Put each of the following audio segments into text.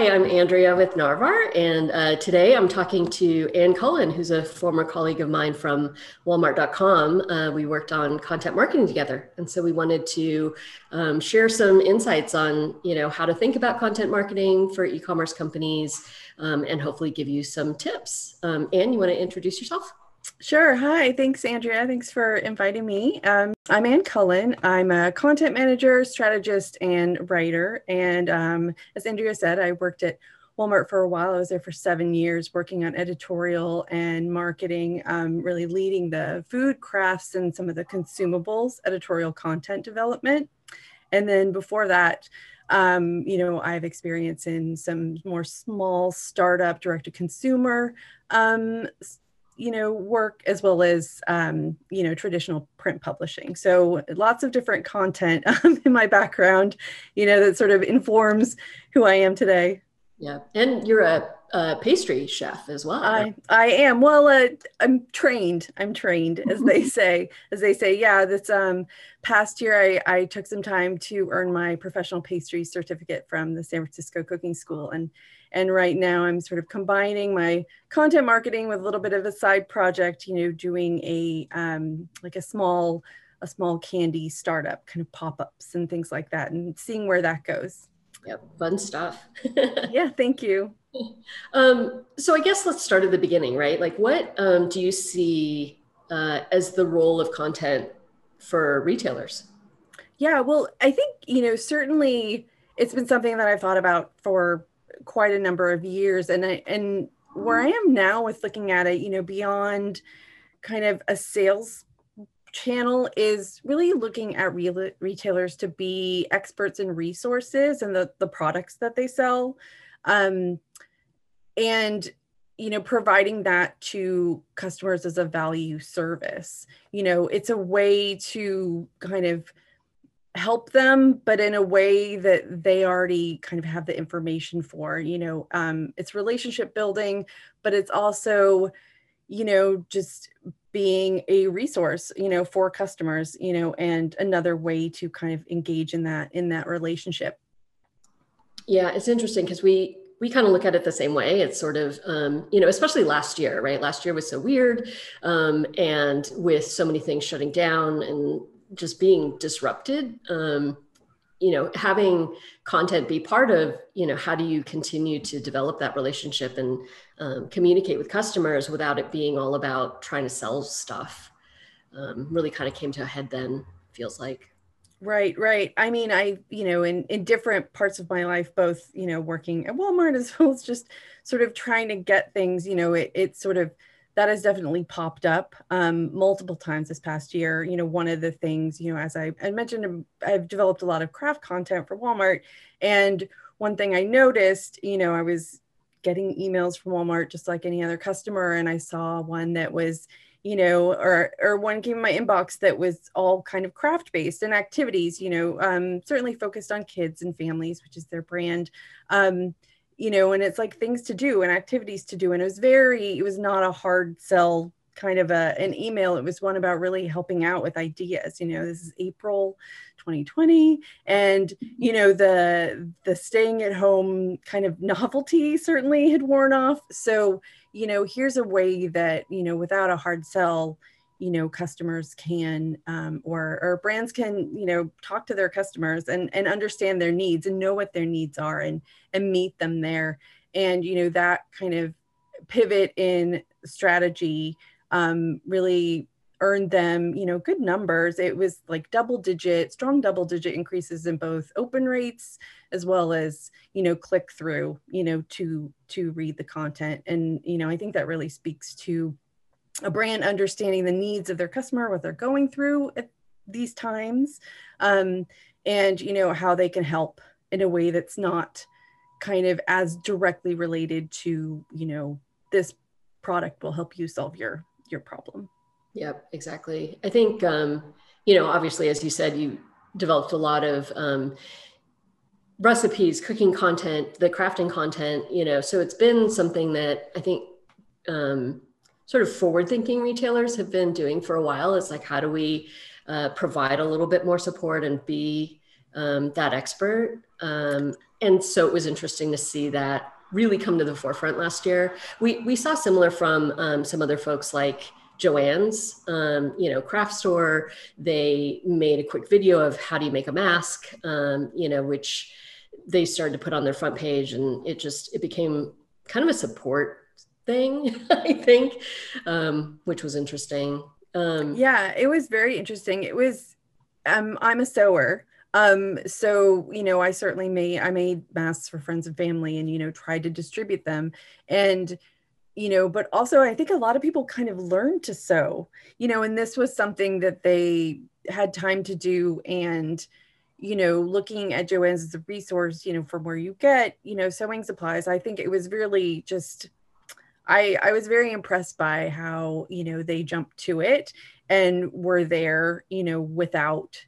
Hi, I'm Andrea with Narvar, and uh, today I'm talking to Ann Cullen, who's a former colleague of mine from Walmart.com. Uh, we worked on content marketing together, and so we wanted to um, share some insights on, you know, how to think about content marketing for e-commerce companies, um, and hopefully give you some tips. Um, Ann, you want to introduce yourself? Sure. Hi. Thanks, Andrea. Thanks for inviting me. Um, I'm Ann Cullen. I'm a content manager, strategist, and writer. And um, as Andrea said, I worked at Walmart for a while. I was there for seven years working on editorial and marketing, um, really leading the food, crafts, and some of the consumables editorial content development. And then before that, um, you know, I have experience in some more small startup direct to consumer um, you know work as well as um, you know traditional print publishing. So lots of different content um, in my background you know that sort of informs who i am today. Yeah and you're a, a pastry chef as well. I i am. Well uh, i'm trained. I'm trained as they say as they say. Yeah this um past year I, I took some time to earn my professional pastry certificate from the san francisco cooking school and and right now I'm sort of combining my content marketing with a little bit of a side project, you know, doing a um, like a small a small candy startup kind of pop-ups and things like that and seeing where that goes. Yep, fun stuff. yeah, thank you. Um, so I guess let's start at the beginning, right? Like what um, do you see uh, as the role of content for retailers? Yeah, well, I think, you know, certainly it's been something that I've thought about for quite a number of years. And I, and where I am now with looking at it, you know, beyond kind of a sales channel is really looking at real retailers to be experts in resources and the, the products that they sell. Um, and you know providing that to customers as a value service. You know it's a way to kind of help them but in a way that they already kind of have the information for you know um, it's relationship building but it's also you know just being a resource you know for customers you know and another way to kind of engage in that in that relationship yeah it's interesting because we we kind of look at it the same way. It's sort of, um, you know, especially last year, right? Last year was so weird. Um, and with so many things shutting down and just being disrupted um, you know having content be part of you know how do you continue to develop that relationship and um, communicate with customers without it being all about trying to sell stuff um, really kind of came to a head then feels like. Right right. I mean i you know in in different parts of my life both you know working at walmart as well as just sort of trying to get things you know it, it sort of that has definitely popped up um, multiple times this past year. You know, one of the things, you know, as I, I mentioned, um, I've developed a lot of craft content for Walmart. And one thing I noticed, you know, I was getting emails from Walmart just like any other customer. And I saw one that was, you know, or or one came in my inbox that was all kind of craft based and activities, you know, um, certainly focused on kids and families, which is their brand. Um, you know, and it's like things to do and activities to do. And it was very, it was not a hard sell kind of a, an email. It was one about really helping out with ideas. You know, this is April 2020, and you know the the staying at home kind of novelty certainly had worn off. So you know, here's a way that you know without a hard sell, you know customers can um, or or brands can you know talk to their customers and and understand their needs and know what their needs are and and meet them there. And you know that kind of pivot in strategy um, really earned them you know good numbers. It was like double digit strong double digit increases in both open rates as well as you know click through you know to to read the content. And you know i think that really speaks to a brand understanding the needs of their customer, what they're going through at these times, um, and you know how they can help in a way that's not kind of as directly related to you know this product will help you solve your your problem. Yep, exactly. I think um, you know obviously as you said you developed a lot of um, recipes, cooking content, the crafting content. You know, so it's been something that I think. Um, sort of forward thinking retailers have been doing for a while is like how do we uh, provide a little bit more support and be um, that expert. Um, and so it was interesting to see that really come to the forefront last year. We, we saw similar from um, some other folks like Joann's, um, you know, craft store. They made a quick video of how do you make a mask, um, you know, which they started to put on their front page, and it just it became kind of a support thing, I think, um, which was interesting. Um, yeah, it was very interesting. It was, um, I'm a sewer. Um, so, you know, I certainly made, I made masks for friends and family and, you know, tried to distribute them. And, you know, but also I think a lot of people kind of learned to sew, you know, and this was something that they had time to do. And, you know, looking at Joann's as a resource, you know, from where you get, you know, sewing supplies, I think it was really just I, I was very impressed by how, you know, they jumped to it and were there, you know, without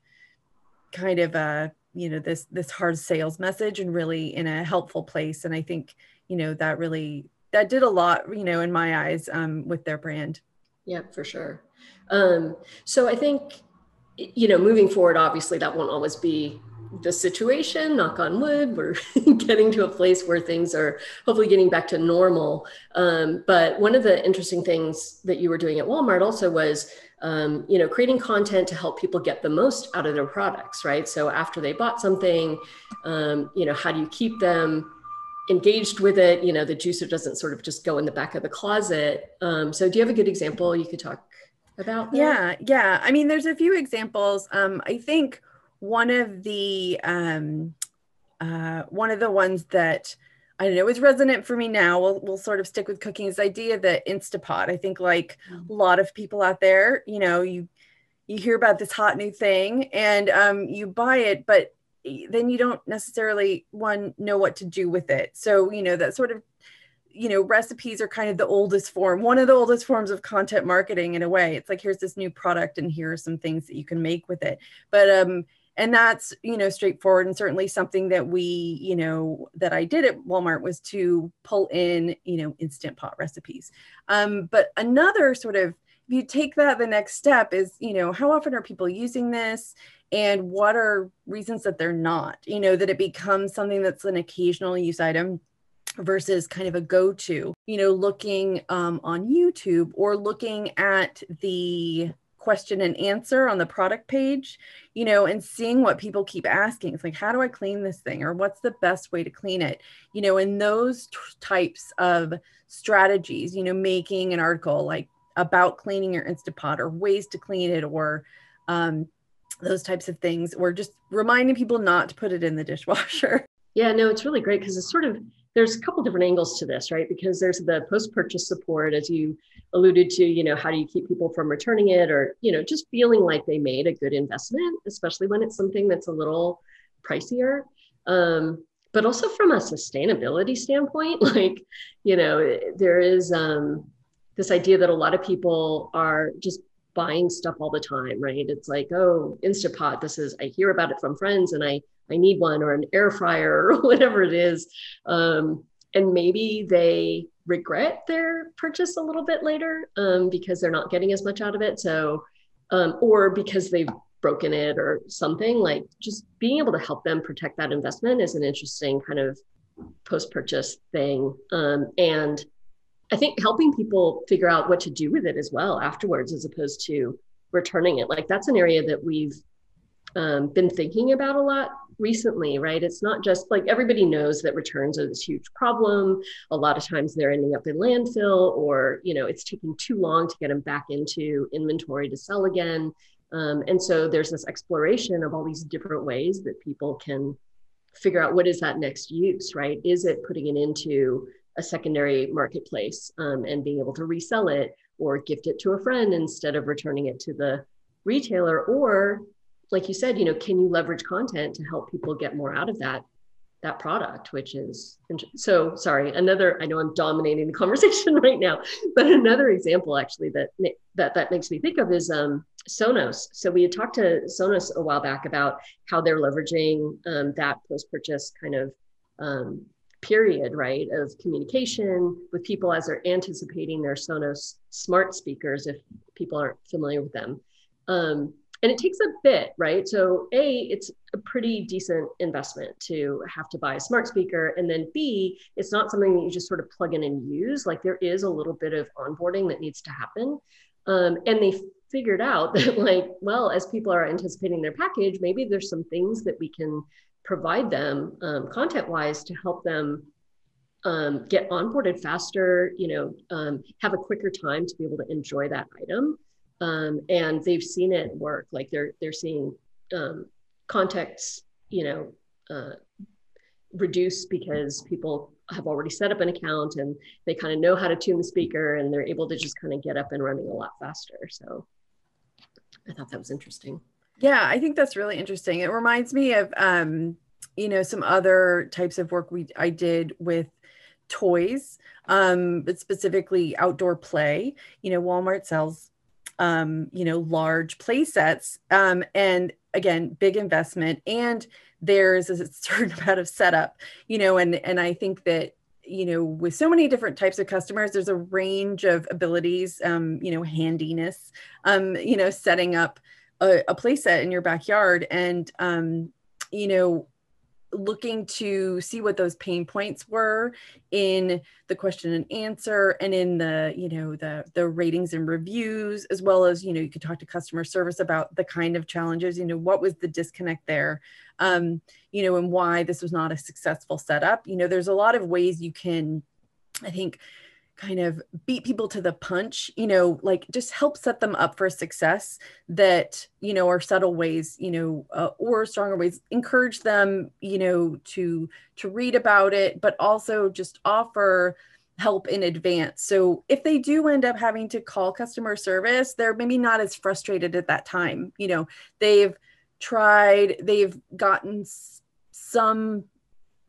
kind of a, you know, this this hard sales message and really in a helpful place. And I think, you know, that really that did a lot, you know, in my eyes um, with their brand. Yeah, for sure. Um, so I think, you know, moving forward, obviously that won't always be the situation, knock on wood, we're getting to a place where things are hopefully getting back to normal. Um, but one of the interesting things that you were doing at Walmart also was, um, you know, creating content to help people get the most out of their products, right? So after they bought something, um, you know, how do you keep them engaged with it? You know, the juicer doesn't sort of just go in the back of the closet. Um, so do you have a good example you could talk about? That? Yeah, yeah. I mean, there's a few examples. Um, I think one of the um, uh, one of the ones that I don't know is resonant for me now. We'll we'll sort of stick with cooking. This idea that Instapot. I think like mm. a lot of people out there, you know, you you hear about this hot new thing and um, you buy it, but then you don't necessarily one know what to do with it. So you know that sort of you know recipes are kind of the oldest form one of the oldest forms of content marketing in a way it's like here's this new product and here are some things that you can make with it but um and that's you know straightforward and certainly something that we you know that i did at walmart was to pull in you know instant pot recipes. Um, but another sort of if you take that the next step is you know how often are people using this? And what are reasons that they're not? You know that it becomes something that's an occasional use item versus kind of a go-to you know looking um, on youtube or looking at the question and answer on the product page, you know, and seeing what people keep asking. It's like, how do I clean this thing? Or what's the best way to clean it? You know, and those t- types of strategies, you know, making an article like about cleaning your Instapot or ways to clean it or um, those types of things, or just reminding people not to put it in the dishwasher. Yeah, no, it's really great because it's sort of there's a couple different angles to this, right? Because there's the post-purchase support, as you alluded to, you know, how do you keep people from returning it or, you know, just feeling like they made a good investment, especially when it's something that's a little pricier. Um, but also from a sustainability standpoint, like, you know, there is um, this idea that a lot of people are just buying stuff all the time, right? It's like, oh, Instapot, this is, I hear about it from friends and I I need one or an air fryer or whatever it is. Um, and maybe they regret their purchase a little bit later um, because they're not getting as much out of it. So, um, or because they've broken it or something like just being able to help them protect that investment is an interesting kind of post purchase thing. Um, and I think helping people figure out what to do with it as well afterwards, as opposed to returning it. Like that's an area that we've um, been thinking about a lot recently, right? It's not just like everybody knows that returns are this huge problem. A lot of times they're ending up in landfill or, you know, it's taking too long to get them back into inventory to sell again. Um, and so there's this exploration of all these different ways that people can figure out what is that next use, right? Is it putting it into a secondary marketplace um, and being able to resell it or gift it to a friend instead of returning it to the retailer or like you said, you know, can you leverage content to help people get more out of that that product, which is so sorry. Another, I know I'm dominating the conversation right now, but another example actually that that that makes me think of is um, Sonos. So we had talked to Sonos a while back about how they're leveraging um, that post-purchase kind of um, period, right, of communication with people as they're anticipating their Sonos smart speakers, if people aren't familiar with them. Um, and it takes a bit, right? So a, it's a pretty decent investment to have to buy a smart speaker, and then b, it's not something that you just sort of plug in and use. Like there is a little bit of onboarding that needs to happen, um, and they figured out that like, well, as people are anticipating their package, maybe there's some things that we can provide them um, content wise to help them um, get onboarded faster, you know, um, have a quicker time to be able to enjoy that item. Um, and they've seen it work. Like they're they're seeing um, contacts, you know, uh, reduce because people have already set up an account and they kind of know how to tune the speaker and they're able to just kind of get up and running a lot faster. So I thought that was interesting. Yeah, I think that's really interesting. It reminds me of um, you know, some other types of work we I did with toys, um, but specifically outdoor play. You know, Walmart sells, um, you know, large play sets. Um, and again, big investment. And there's a certain amount of setup, you know, and, and I think that, you know, with so many different types of customers, there's a range of abilities, um, you know, handiness, um, you know, setting up a, a play set in your backyard. And, um, you know, looking to see what those pain points were in the question and answer and in the you know the the ratings and reviews as well as you know you could talk to customer service about the kind of challenges you know what was the disconnect there um you know and why this was not a successful setup you know there's a lot of ways you can i think kind of beat people to the punch, you know, like just help set them up for success that, you know, are subtle ways, you know, uh, or stronger ways, encourage them, you know, to to read about it, but also just offer help in advance. So if they do end up having to call customer service, they're maybe not as frustrated at that time. You know, they've tried, they've gotten some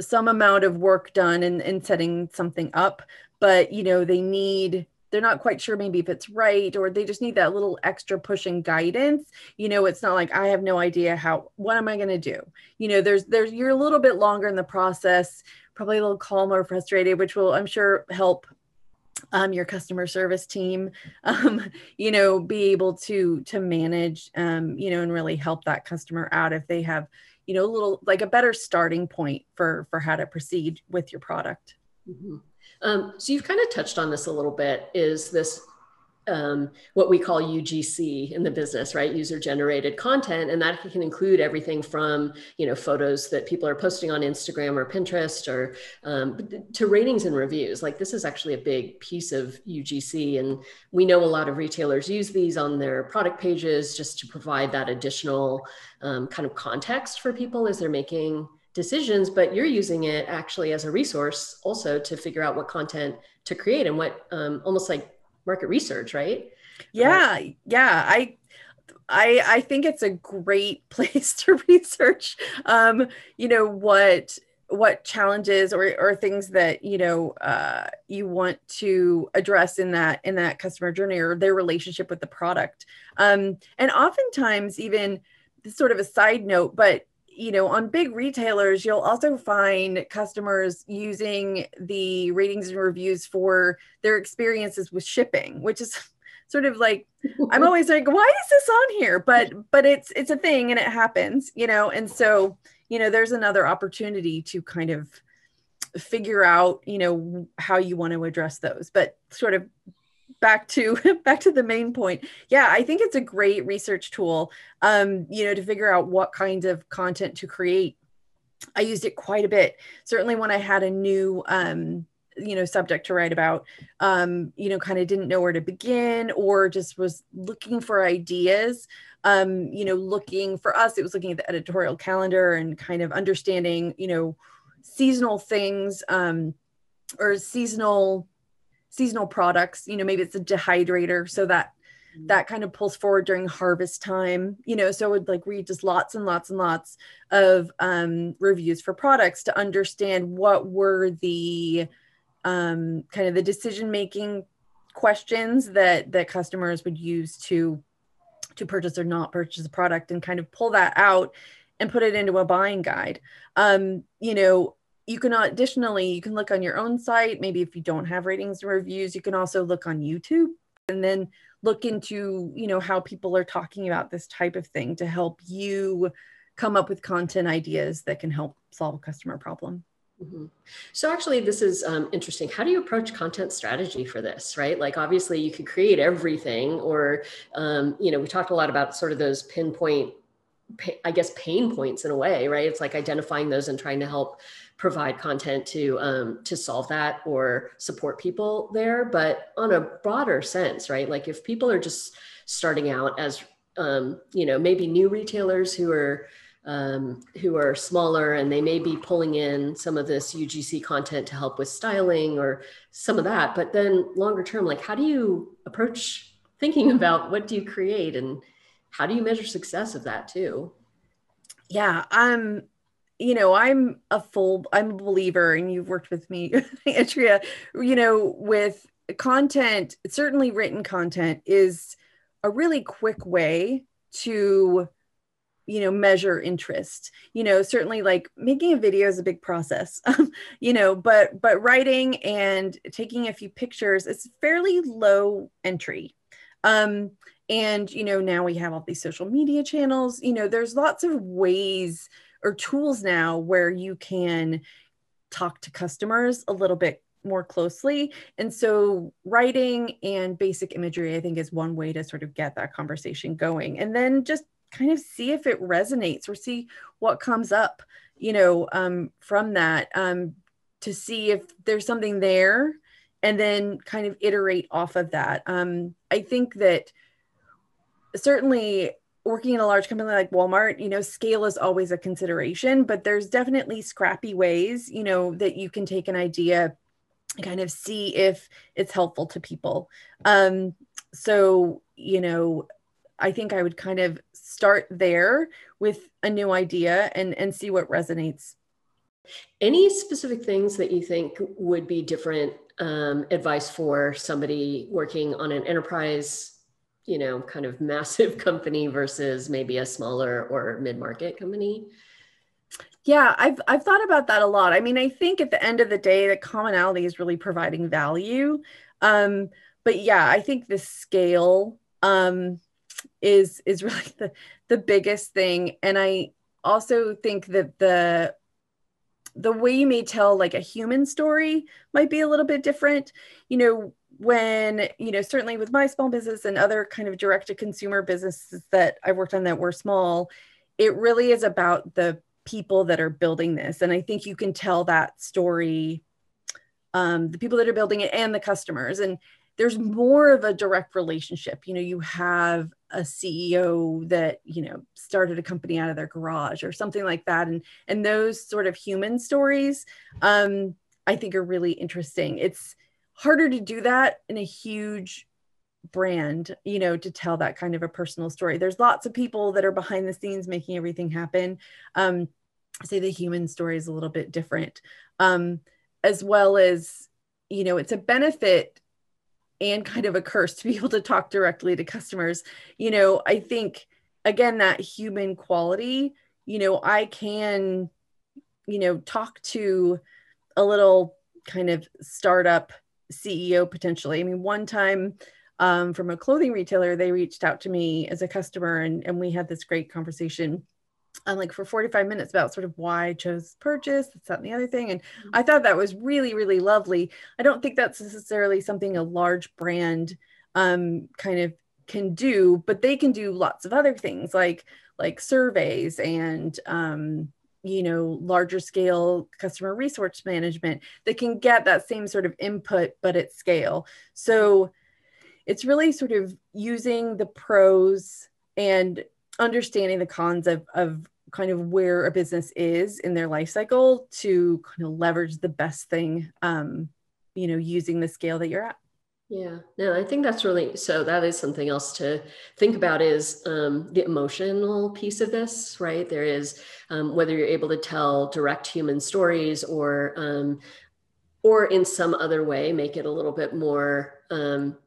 some amount of work done in, in setting something up but you know they need they're not quite sure maybe if it's right or they just need that little extra push and guidance. You know it's not like i have no idea how what am i going to do? You know there's there's you're a little bit longer in the process probably a little calmer frustrated which will i'm sure help um, your customer service team um, you know be able to to manage um, you know and really help that customer out if they have you know a little like a better starting point for for how to proceed with your product. Mm-hmm. Um, so you've kind of touched on this a little bit. Is this um, what we call UGC in the business, right? User generated content, and that can include everything from you know photos that people are posting on Instagram or Pinterest, or um, to ratings and reviews. Like this is actually a big piece of UGC, and we know a lot of retailers use these on their product pages just to provide that additional um, kind of context for people as they're making decisions, but you're using it actually as a resource also to figure out what content to create and what um, almost like market research, right? Yeah, uh, yeah. I I I think it's a great place to research. Um, you know what what challenges or, or things that you know uh, you want to address in that in that customer journey or their relationship with the product um, and oftentimes even sort of a side note but you know, on big retailers, you'll also find customers using the ratings and reviews for their experiences with shipping, which is sort of like I'm always like, why is this on here? But but it's it's a thing and it happens, you know, and so you know, there's another opportunity to kind of figure out, you know, how you want to address those. But sort of back to back to the main point. Yeah i think it's a great research tool um you know to figure out what kinds of content to create. I used it quite a bit. Certainly when i had a new um you know subject to write about um you know kind of didn't know where to begin or just was looking for ideas um you know looking for us it was looking at the editorial calendar and kind of understanding you know seasonal things um or seasonal seasonal products you know maybe it's a dehydrator so that mm-hmm. that kind of pulls forward during harvest time you know so I would like read just lots and lots and lots of um, reviews for products to understand what were the um, kind of the decision making questions that that customers would use to to purchase or not purchase a product and kind of pull that out and put it into a buying guide um, you know you can additionally you can look on your own site maybe if you don't have ratings and reviews you can also look on youtube and then look into you know how people are talking about this type of thing to help you come up with content ideas that can help solve a customer problem Mm-hmm. So actually, this is um, interesting. How do you approach content strategy for this? Right, like obviously you could create everything, or um, you know, we talked a lot about sort of those pinpoint, I guess, pain points in a way. Right, it's like identifying those and trying to help provide content to um, to solve that or support people there. But on a broader sense, right, like if people are just starting out as um, you know maybe new retailers who are um, who are smaller and they may be pulling in some of this UGC content to help with styling or some of that. But then longer term, like how do you approach thinking about what do you create and how do you measure success of that too? Yeah, I'm you know, I'm a full I'm a believer and you've worked with me, Andrea, you know, with content, certainly written content is a really quick way to you know measure interest. You know certainly like making a video is a big process you know but but writing and taking a few pictures is fairly low entry. Um and you know now we have all these social media channels you know there's lots of ways or tools now where you can talk to customers a little bit more closely. And so, writing and basic imagery, I think, is one way to sort of get that conversation going. And then just kind of see if it resonates or see what comes up, you know, um, from that um, to see if there's something there and then kind of iterate off of that. Um, I think that certainly working in a large company like Walmart, you know, scale is always a consideration, but there's definitely scrappy ways, you know, that you can take an idea kind of see if it's helpful to people. Um, so, you know, I think I would kind of start there with a new idea and and see what resonates. Any specific things that you think would be different um, advice for somebody working on an enterprise, you know, kind of massive company versus maybe a smaller or mid-market company? Yeah, I've I've thought about that a lot. I mean, I think at the end of the day, the commonality is really providing value. Um, but yeah, I think the scale um, is is really the the biggest thing and i also think that the the way you may tell like a human story might be a little bit different you know when you know certainly with my small business and other kind of direct to consumer businesses that i've worked on that were small it really is about the people that are building this. And i think you can tell that story um, the people that are building it and the customers. And there's more of a direct relationship. You know you have a ceo that you know started a company out of their garage or something like that. And and those sort of human stories um i think are really interesting. It's harder to do that in a huge brand you know to tell that kind of a personal story. There's lots of people that are behind the scenes making everything happen. Um say the human story is a little bit different. Um as well as you know it's a benefit and kind of a curse to be able to talk directly to customers. You know, I think again that human quality, you know, I can you know talk to a little kind of startup CEO potentially. I mean, one time um, from a clothing retailer, they reached out to me as a customer and, and we had this great conversation um, like for 45 minutes about sort of why I chose purchase, that's that and the other thing. And mm-hmm. I thought that was really, really lovely. I don't think that's necessarily something a large brand um, kind of can do, but they can do lots of other things like like surveys and um, you know larger scale customer resource management that can get that same sort of input but at scale. So it's really sort of using the pros and understanding the cons of, of kind of where a business is in their life cycle to kind of leverage the best thing um, you know using the scale that you're at yeah. No i think that's really so that is something else to think about is um, the emotional piece of this right? There is um, whether you're able to tell direct human stories or um, or in some other way make it a little bit more um,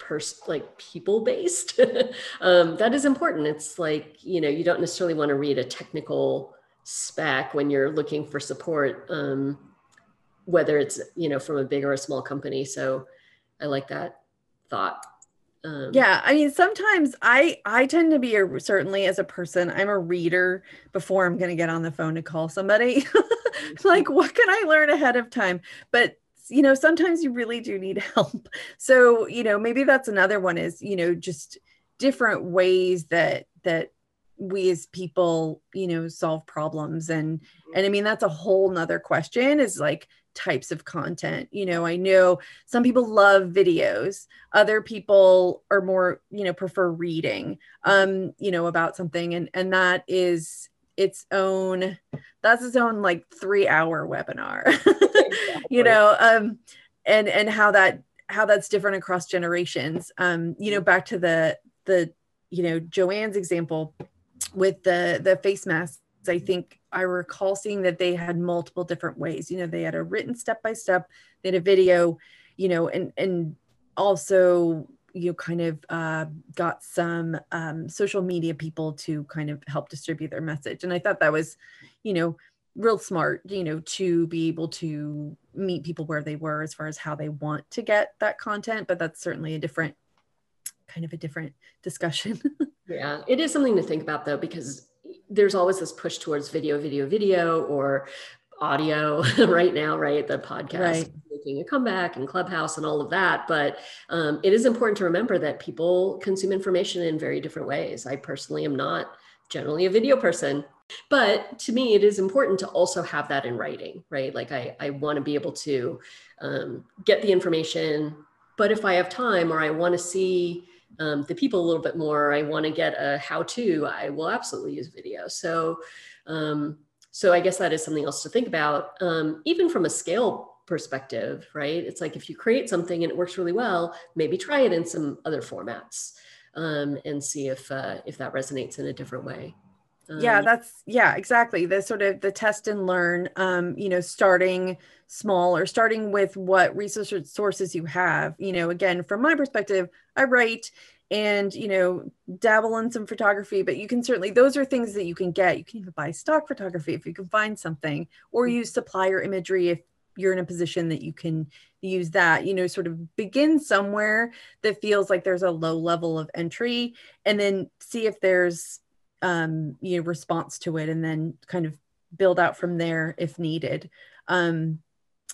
pers- like people based um, that is important. It's like you know you don't necessarily want to read a technical spec when you're looking for support um, whether it's you know from a big or a small company. So i like that thought. Um, yeah i mean sometimes i i tend to be a certainly as a person i'm a reader before i'm going to get on the phone to call somebody. Like what can i learn ahead of time? But you know sometimes you really do need help. So you know maybe that's another one is you know just different ways that that we as people you know solve problems. And and i mean that's a whole nother question is like types of content you know i know some people love videos other people are more you know prefer reading um you know about something and and that is its own that's its own like three hour webinar exactly. you know um and and how that how that's different across generations um you know back to the the you know joann's example with the the face masks I think I recall seeing that they had multiple different ways. You know, they had a written step by step, they had a video, you know, and and also you know, kind of uh, got some um, social media people to kind of help distribute their message. And I thought that was, you know, real smart, you know, to be able to meet people where they were as far as how they want to get that content. But that's certainly a different kind of a different discussion. yeah, it is something to think about though, because there's always this push towards video, video, video, or audio right now, right? The podcast right. making a comeback and Clubhouse and all of that. But um, it is important to remember that people consume information in very different ways. I personally am not generally a video person. But to me, it is important to also have that in writing, right? Like I, I want to be able to um, get the information, but if I have time or I want to see um, the people a little bit more, I want to get a how to, I will absolutely use video. So, um, so I guess that is something else to think about, um, even from a scale perspective, right? It's like if you create something and it works really well, maybe try it in some other formats um, and see if uh, if that resonates in a different way. Yeah, um, that's yeah, exactly. The sort of the test and learn. Um, you know, starting small or starting with what resource sources you have. You know, again, from my perspective, I write and you know dabble in some photography but you can certainly those are things that you can get you can even buy stock photography if you can find something or mm-hmm. use supplier imagery if you're in a position that you can use that you know sort of begin somewhere that feels like there's a low level of entry and then see if there's um you know response to it and then kind of build out from there if needed. Um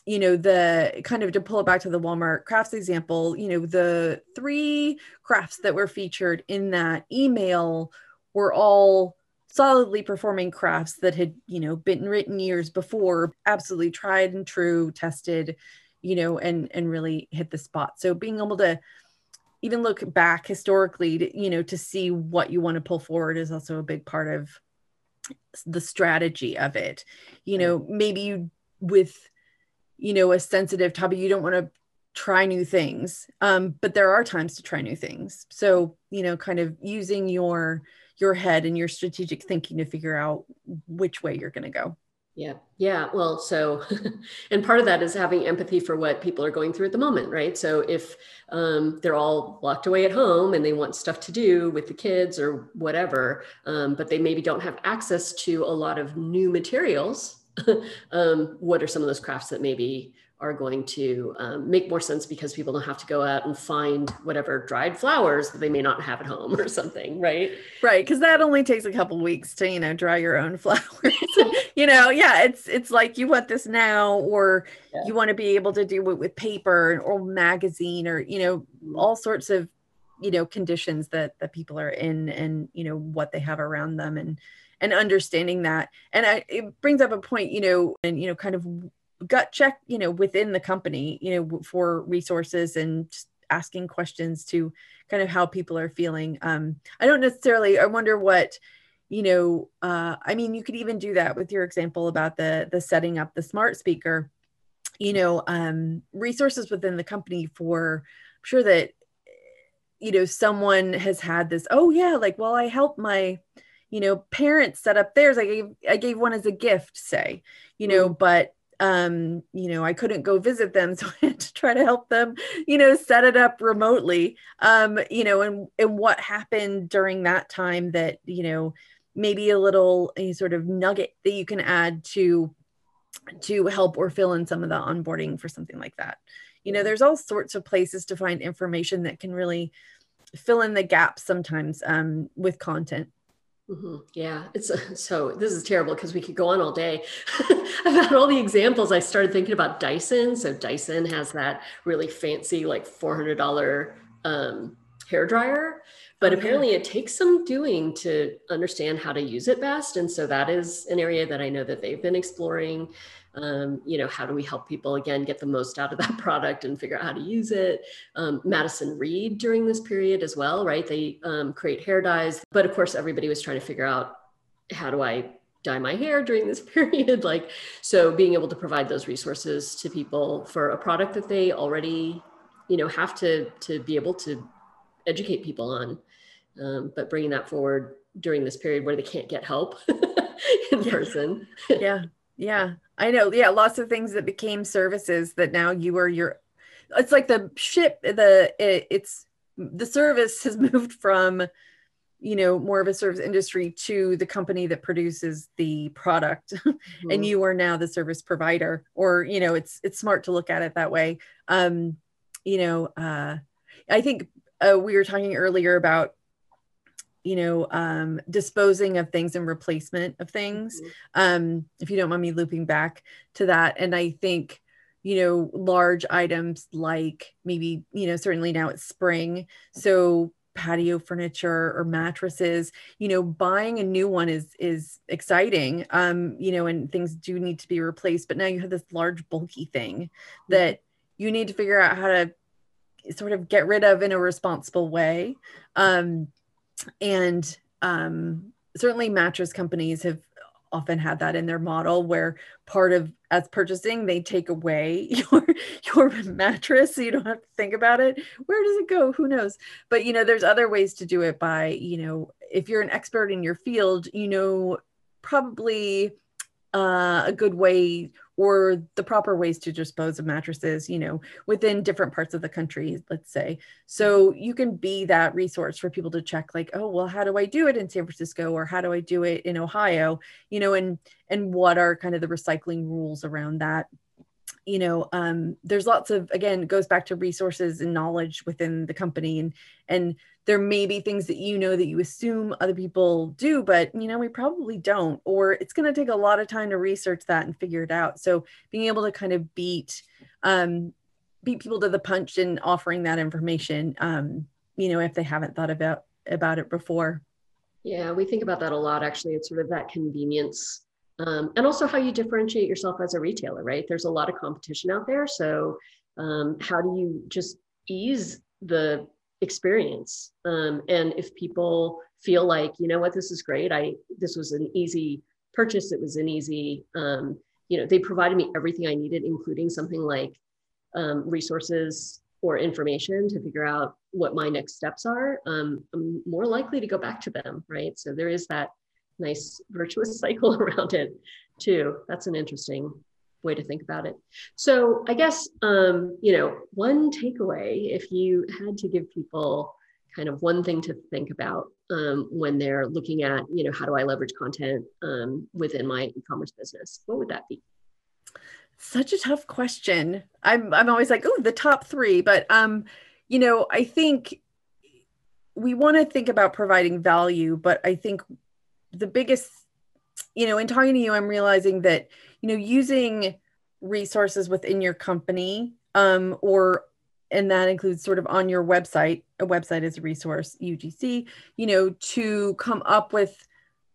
you know the kind of to pull it back to the walmart crafts example you know the three crafts that were featured in that email were all solidly performing crafts that had you know been written years before absolutely tried and true tested you know and and really hit the spot. So being able to even look back historically to, you know to see what you want to pull forward is also a big part of the strategy of it. You know maybe you with you know a sensitive topic you don't want to try new things um, but there are times to try new things. So you know kind of using your your head and your strategic thinking to figure out which way you're going to go yeah yeah well so and part of that is having empathy for what people are going through at the moment right? So if um, they're all locked away at home and they want stuff to do with the kids or whatever um, but they maybe don't have access to a lot of new materials um, what are some of those crafts that maybe are going to um, make more sense because people don't have to go out and find whatever dried flowers that they may not have at home or something, right? Right, because that only takes a couple weeks to you know dry your own flowers. you know, yeah, it's it's like you want this now, or yeah. you want to be able to do it with paper or magazine, or you know mm-hmm. all sorts of you know conditions that that people are in, and you know what they have around them, and and understanding that. And I, it brings up a point you know and you know kind of gut check you know within the company you know for resources and asking questions to kind of how people are feeling. Um i don't necessarily i wonder what you know uh i mean you could even do that with your example about the the setting up the smart speaker. You know um resources within the company for i'm sure that you know someone has had this oh yeah like well i helped my you know parents set up theirs i gave i gave one as a gift say you know mm. but um you know i couldn't go visit them so i had to try to help them you know set it up remotely um you know and and what happened during that time that you know maybe a little a sort of nugget that you can add to to help or fill in some of the onboarding for something like that you know there's all sorts of places to find information that can really fill in the gaps sometimes um, with content. Mm-hmm. Yeah, it's so this is terrible because we could go on all day about all the examples. I started thinking about Dyson. So Dyson has that really fancy, like four hundred dollar um, hair dryer, but oh, apparently yeah. it takes some doing to understand how to use it best. And so that is an area that I know that they've been exploring um, you know how do we help people again get the most out of that product and figure out how to use it? Um, madison reed during this period as well right? They um, create hair dyes but of course everybody was trying to figure out how do i dye my hair during this period? Like so being able to provide those resources to people for a product that they already you know have to to be able to educate people on um, but bringing that forward during this period where they can't get help in yeah. person. Yeah yeah I know. Yeah, lots of things that became services that now you are your. It's like the ship. The it, it's the service has moved from, you know, more of a service industry to the company that produces the product, mm-hmm. and you are now the service provider. Or you know, it's it's smart to look at it that way. Um, you know, uh, I think uh, we were talking earlier about you know um, disposing of things and replacement of things mm-hmm. um, if you don't mind me looping back to that and i think you know large items like maybe you know certainly now it's spring so patio furniture or mattresses you know buying a new one is is exciting um you know and things do need to be replaced but now you have this large bulky thing mm-hmm. that you need to figure out how to sort of get rid of in a responsible way um and um, certainly mattress companies have often had that in their model where part of as purchasing they take away your your mattress so you don't have to think about it. Where does it go? Who knows? But you know there's other ways to do it by you know if you're an expert in your field you know probably uh, a good way or the proper ways to dispose of mattresses, you know, within different parts of the country, let's say. So you can be that resource for people to check like, oh, well, how do I do it in San Francisco or how do I do it in Ohio? You know, and and what are kind of the recycling rules around that? You know um, there's lots of again goes back to resources and knowledge within the company and and there may be things that you know that you assume other people do but you know we probably don't or it's going to take a lot of time to research that and figure it out. So being able to kind of beat um, beat people to the punch and offering that information um, you know if they haven't thought about about it before. Yeah we think about that a lot actually it's sort of that convenience um, and also how you differentiate yourself as a retailer, right? There's a lot of competition out there. So, um, how do you just ease the experience? Um, and if people feel like, you know what, this is great, I this was an easy purchase, it was an easy, um, you know, they provided me everything I needed, including something like um, resources or information to figure out what my next steps are. Um, I'm more likely to go back to them, right? So there is that nice virtuous cycle around it too. That's an interesting way to think about it. So I guess um, you know one takeaway, if you had to give people kind of one thing to think about um, when they're looking at you know how do I leverage content um, within my e-commerce business, what would that be? Such a tough question. I'm I'm always like, oh, the top three, but um, you know, I think we want to think about providing value, but I think the biggest you know in talking to you i'm realizing that you know using resources within your company um, or and that includes sort of on your website a website is a resource ugc you know to come up with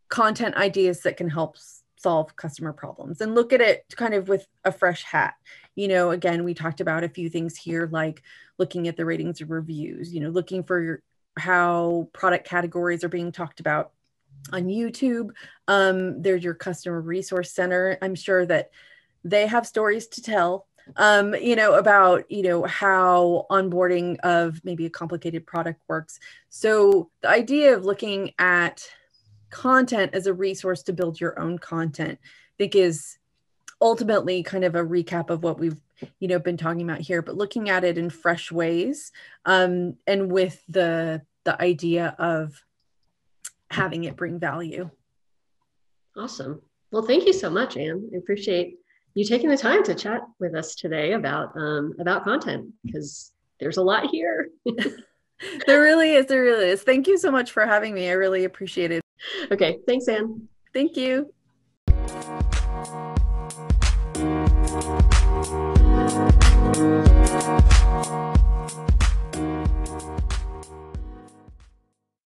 content ideas that can help solve customer problems and look at it kind of with a fresh hat. You know again we talked about a few things here like looking at the ratings and reviews you know looking for how product categories are being talked about on YouTube. Um, there's your customer resource center. I'm sure that they have stories to tell um, you know, about, you know, how onboarding of maybe a complicated product works. So the idea of looking at content as a resource to build your own content, I think is ultimately kind of a recap of what we've, you know, been talking about here, but looking at it in fresh ways um, and with the the idea of having it bring value. Awesome. Well, thank you so much, Ann. I appreciate you taking the time to chat with us today about um, about content because there's a lot here. there really is. There really is. Thank you so much for having me. I really appreciate it. Okay. Thanks, Ann. Thank you.